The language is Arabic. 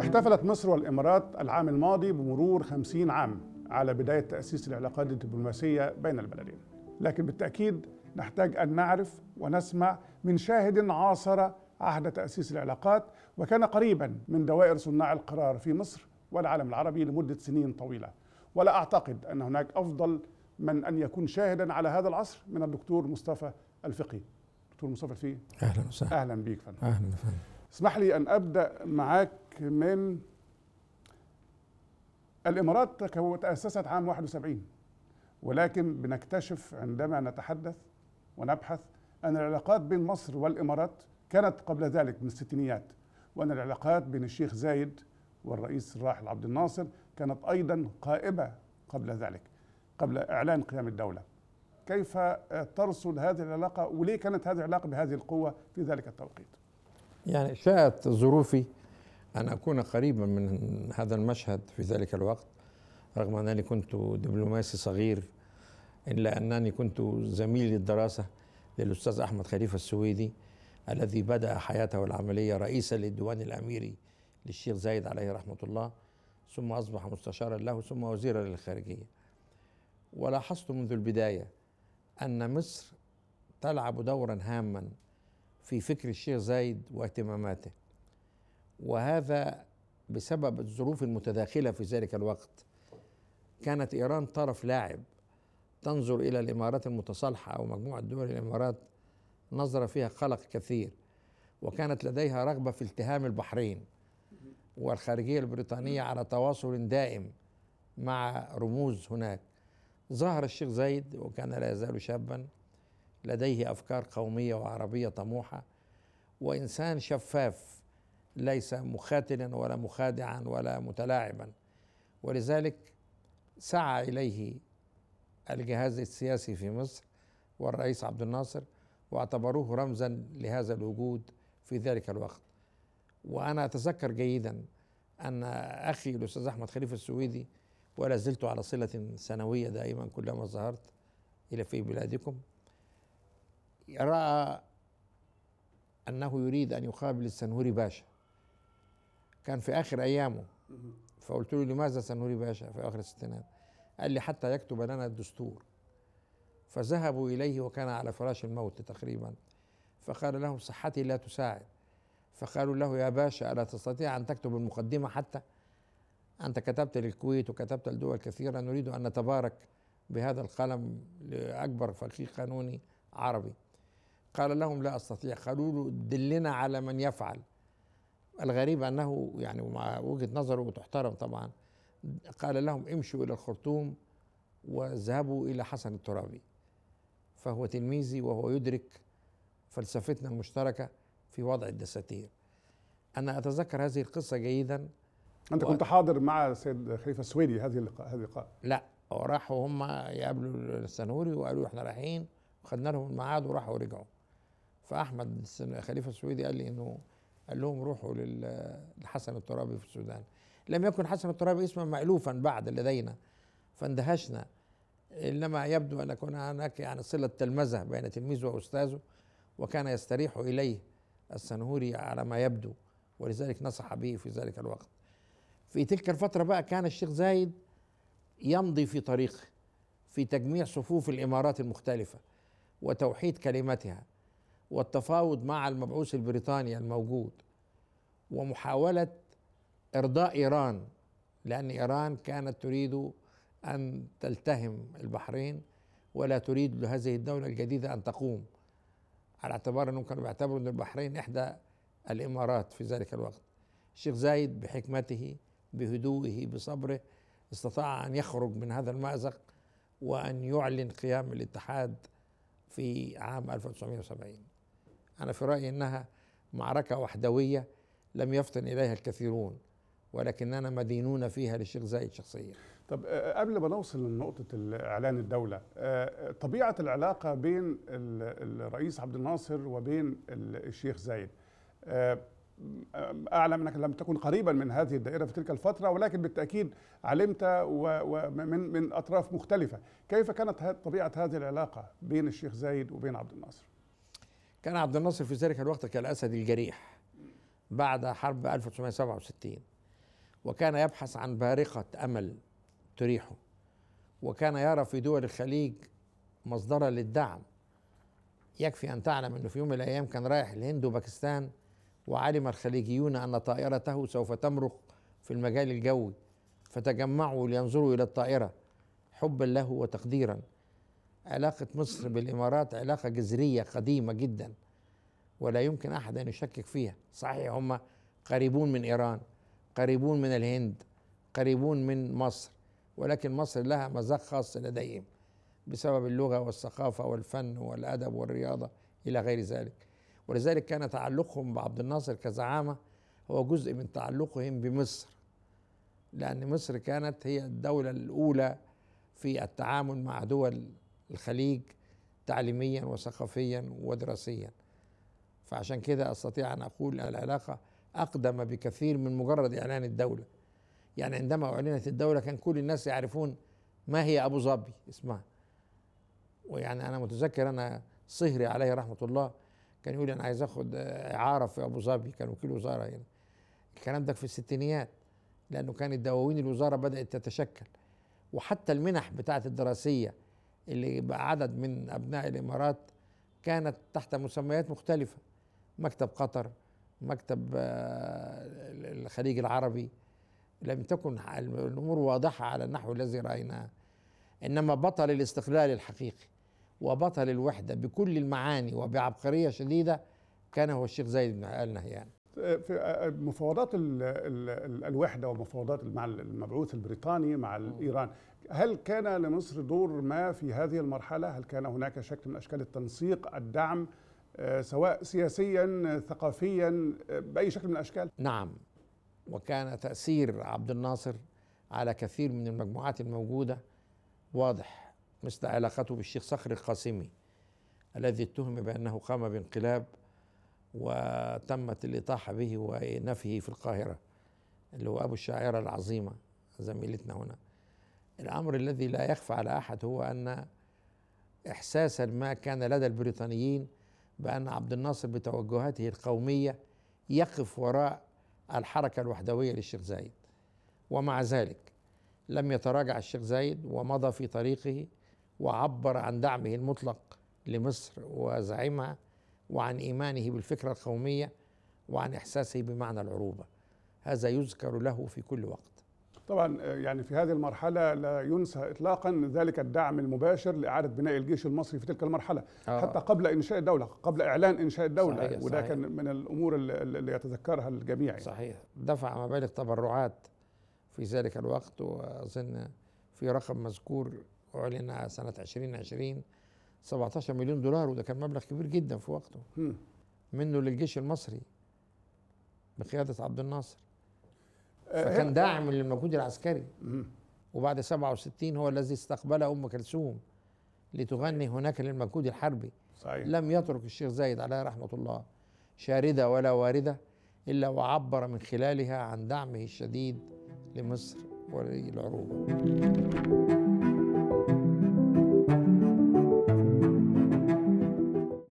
احتفلت مصر والإمارات العام الماضي بمرور خمسين عام على بداية تأسيس العلاقات الدبلوماسية بين البلدين. لكن بالتأكيد نحتاج أن نعرف ونسمع من شاهد عاصر عهد تأسيس العلاقات وكان قريبا من دوائر صناع القرار في مصر والعالم العربي لمدة سنين طويلة. ولا أعتقد أن هناك أفضل من أن يكون شاهدا على هذا العصر من الدكتور مصطفى الفقي. دكتور مصطفى الفقي أهلا وسهلا. أهلا بك فندم. أهلا فندم. اسمح لي أن أبدأ معك من الإمارات تكو- تأسست عام 71 ولكن بنكتشف عندما نتحدث ونبحث أن العلاقات بين مصر والإمارات كانت قبل ذلك من الستينيات وأن العلاقات بين الشيخ زايد والرئيس الراحل عبد الناصر كانت أيضا قائمة قبل ذلك قبل إعلان قيام الدولة. كيف ترصد هذه العلاقة وليه كانت هذه العلاقة بهذه القوة في ذلك التوقيت؟ يعني شاءت ظروفي أن أكون قريبا من هذا المشهد في ذلك الوقت رغم أنني كنت دبلوماسي صغير إلا أنني كنت زميل للدراسة للأستاذ أحمد خليفة السويدي الذي بدأ حياته العملية رئيسا للديوان الأميري للشيخ زايد عليه رحمة الله ثم أصبح مستشارا له ثم وزيرا للخارجية. ولاحظت منذ البداية أن مصر تلعب دورا هاما في فكر الشيخ زايد واهتماماته. وهذا بسبب الظروف المتداخلة في ذلك الوقت. كانت إيران طرف لاعب تنظر إلى الإمارات المتصالحة أو مجموعة دول الإمارات نظر فيها قلق كثير. وكانت لديها رغبة في التهام البحرين والخارجية البريطانية على تواصل دائم مع رموز هناك. ظهر الشيخ زايد وكان لا يزال شابا لديه أفكار قومية وعربية طموحة. وإنسان شفاف ليس مخاتلا ولا مخادعا ولا متلاعبا. ولذلك سعى إليه الجهاز السياسي في مصر والرئيس عبد الناصر واعتبروه رمزا لهذا الوجود في ذلك الوقت. وأنا أتذكر جيدا أن أخي الأستاذ أحمد خليفة السويدي ولا زلت على صلة سنوية دائما كلما ظهرت إلى في بلادكم. راى أنه يريد أن يقابل السنهوري باشا. كان في آخر أيامه. فقلت له لماذا سنهوري باشا في آخر الستينات؟ قال لي حتى يكتب لنا الدستور. فذهبوا إليه وكان على فراش الموت تقريبا. فقال لهم صحتي لا تساعد. فقالوا له يا باشا ألا تستطيع أن تكتب المقدمة حتى؟ أنت كتبت للكويت وكتبت لدول كثيرة نريد أن نتبارك بهذا القلم لأكبر فقيه قانوني عربي. قال لهم لا أستطيع قالوا له دلنا على من يفعل. الغريب أنه يعني مع وجهة نظره تحترم طبعا قال لهم امشوا إلى الخرطوم واذهبوا إلى حسن الترابي. فهو تلميذي وهو يدرك فلسفتنا المشتركة في وضع الدساتير. أنا أتذكر هذه القصة جيدا أنت و- كنت حاضر مع السيد خليفة السويدي هذه اللقاء هذه اللقاء. لا راحوا هم يقابلوا السنوري وقالوا إحنا رايحين وخدنا لهم الميعاد وراحوا ورجعوا. فأحمد السن- خليفة السويدي قال لي إنه قال لهم روحوا لل- لحسن الترابي في السودان. لم يكن حسن الترابي اسما مألوفا بعد لدينا فاندهشنا. إنما يبدو أن يكون هناك يعني صلة تلمذة بين تلميذه وأستاذه وكان يستريح إليه السنهوري على ما يبدو ولذلك نصح به في ذلك الوقت. في تلك الفترة بقى كان الشيخ زايد يمضي في طريقه في تجميع صفوف الإمارات المختلفة وتوحيد كلمتها والتفاوض مع المبعوث البريطاني الموجود ومحاولة إرضاء إيران لأن إيران كانت تريد أن تلتهم البحرين ولا تريد لهذه الدولة الجديدة أن تقوم على اعتبار أنهم كانوا بيعتبروا إن البحرين إحدى الإمارات في ذلك الوقت. الشيخ زايد بحكمته بهدوئه بصبره استطاع أن يخرج من هذا المأزق وأن يعلن قيام الاتحاد في عام 1970 أنا في رأيي إنها معركة وحدوية لم يفطن إليها الكثيرون ولكننا مدينون فيها للشيخ زايد شخصيا. طب آه، قبل ما نوصل لنقطة إعلان الدولة آه، طبيعة العلاقة بين ال- الرئيس عبد الناصر وبين ال- الشيخ زايد أعلم أنك لم تكن قريبا من هذه الدائرة في تلك الفترة ولكن بالتأكيد علمت ومن من أطراف مختلفة. كيف كانت ه- طبيعة هذه العلاقة بين الشيخ زايد وبين عبد الناصر؟ كان عبد الناصر في ذلك الوقت كالأسد الجريح بعد حرب 1967 وكان يبحث عن بارقة أمل تريحه وكان يرى في دول الخليج مصدرا للدعم. يكفي أن تعلم أنه في يوم من الأيام كان رايح الهند وباكستان وعلم الخليجيون أن طائرته سوف تمرق في المجال الجوي فتجمعوا لينظروا إلى الطائرة حبا له وتقديرا. علاقة مصر بالإمارات علاقة جذرية قديمة جدا ولا يمكن أحد أن يشكك فيها. صحيح هم قريبون من إيران قريبون من الهند قريبون من مصر ولكن مصر لها مذاق خاص لديهم بسبب اللغة والثقافة والفن والأدب والرياضة إلى غير ذلك. ولذلك كان تعلقهم بعبد الناصر كزعامة هو جزء من تعلقهم بمصر لأن مصر كانت هي الدولة الأولى في التعامل مع دول الخليج تعليميا وثقافيا ودراسيا. فعشان كده أستطيع أن أقول أن العلاقة أقدم بكثير من مجرد إعلان الدولة. يعني عندما أعلنت الدولة كان كل الناس يعرفون ما هي أبو ظبي اسمها. ويعني أنا متذكر أنا صهري عليه رحمة الله كان يقول أنا عايز آخد إعارة في أبو ظبي كان وكيل وزارة هنا. الكلام ده في الستينيات لأنه كانت دواوين الوزارة بدأت تتشكل. وحتى المنح بتاعت الدراسية اللي بقى عدد من أبناء الإمارات كانت تحت مسميات مختلفة. مكتب قطر مكتب الخليج العربي. لم تكن الأمور واضحة على النحو الذي رأيناه. إنما بطل الاستقلال الحقيقي. وبطل الوحدة بكل المعاني وبعبقرية شديدة كان هو الشيخ زايد بن آل نهيان. في مفاوضات ال ال الوحدة ومفاوضات مع المبعوث البريطاني مع إيران هل كان لمصر دور ما في هذه المرحلة؟ هل كان هناك شكل من أشكال التنسيق الدعم سواء سياسيا ثقافيا بأي شكل من الأشكال؟ نعم وكان تأثير عبد الناصر على كثير من المجموعات الموجودة واضح. مثل علاقته بالشيخ صخر القاسمي الذي اتهم بأنه قام بانقلاب وتمت الإطاحة به ونفيه في القاهرة اللي هو أبو الشاعرة العظيمة زميلتنا هنا. الأمر الذي لا يخفى على أحد هو أن إحساسا ما كان لدى البريطانيين بأن عبد الناصر بتوجهاته القومية يقف وراء الحركة الوحدوية للشيخ زايد. ومع ذلك لم يتراجع الشيخ زايد ومضى في طريقه وعبر عن دعمه المطلق لمصر وزعيمها وعن إيمانه بالفكرة القومية وعن إحساسه بمعنى العروبة هذا يذكر له في كل وقت طبعا يعني في هذه المرحلة لا ينسى اطلاقا ذلك الدعم المباشر لإعادة بناء الجيش المصري في تلك المرحلة آه. حتى قبل إنشاء الدولة قبل إعلان إنشاء الدولة صحيح وده صحيح. كان من الأمور اللي يتذكرها الجميع يعني. صحيح دفع مبالغ تبرعات في ذلك الوقت وأظن في رقم مذكور اعلن سنة 2020 17 مليون دولار وده كان مبلغ كبير جدا في وقته. منه للجيش المصري بقيادة عبد الناصر فكان داعم للمجهود العسكري. وبعد 67 هو الذي استقبل أم كلثوم لتغني هناك للمجهود الحربي صحيح. لم يترك الشيخ زايد عليه رحمة الله شاردة ولا واردة إلا وعبر من خلالها عن دعمه الشديد لمصر وللعروبة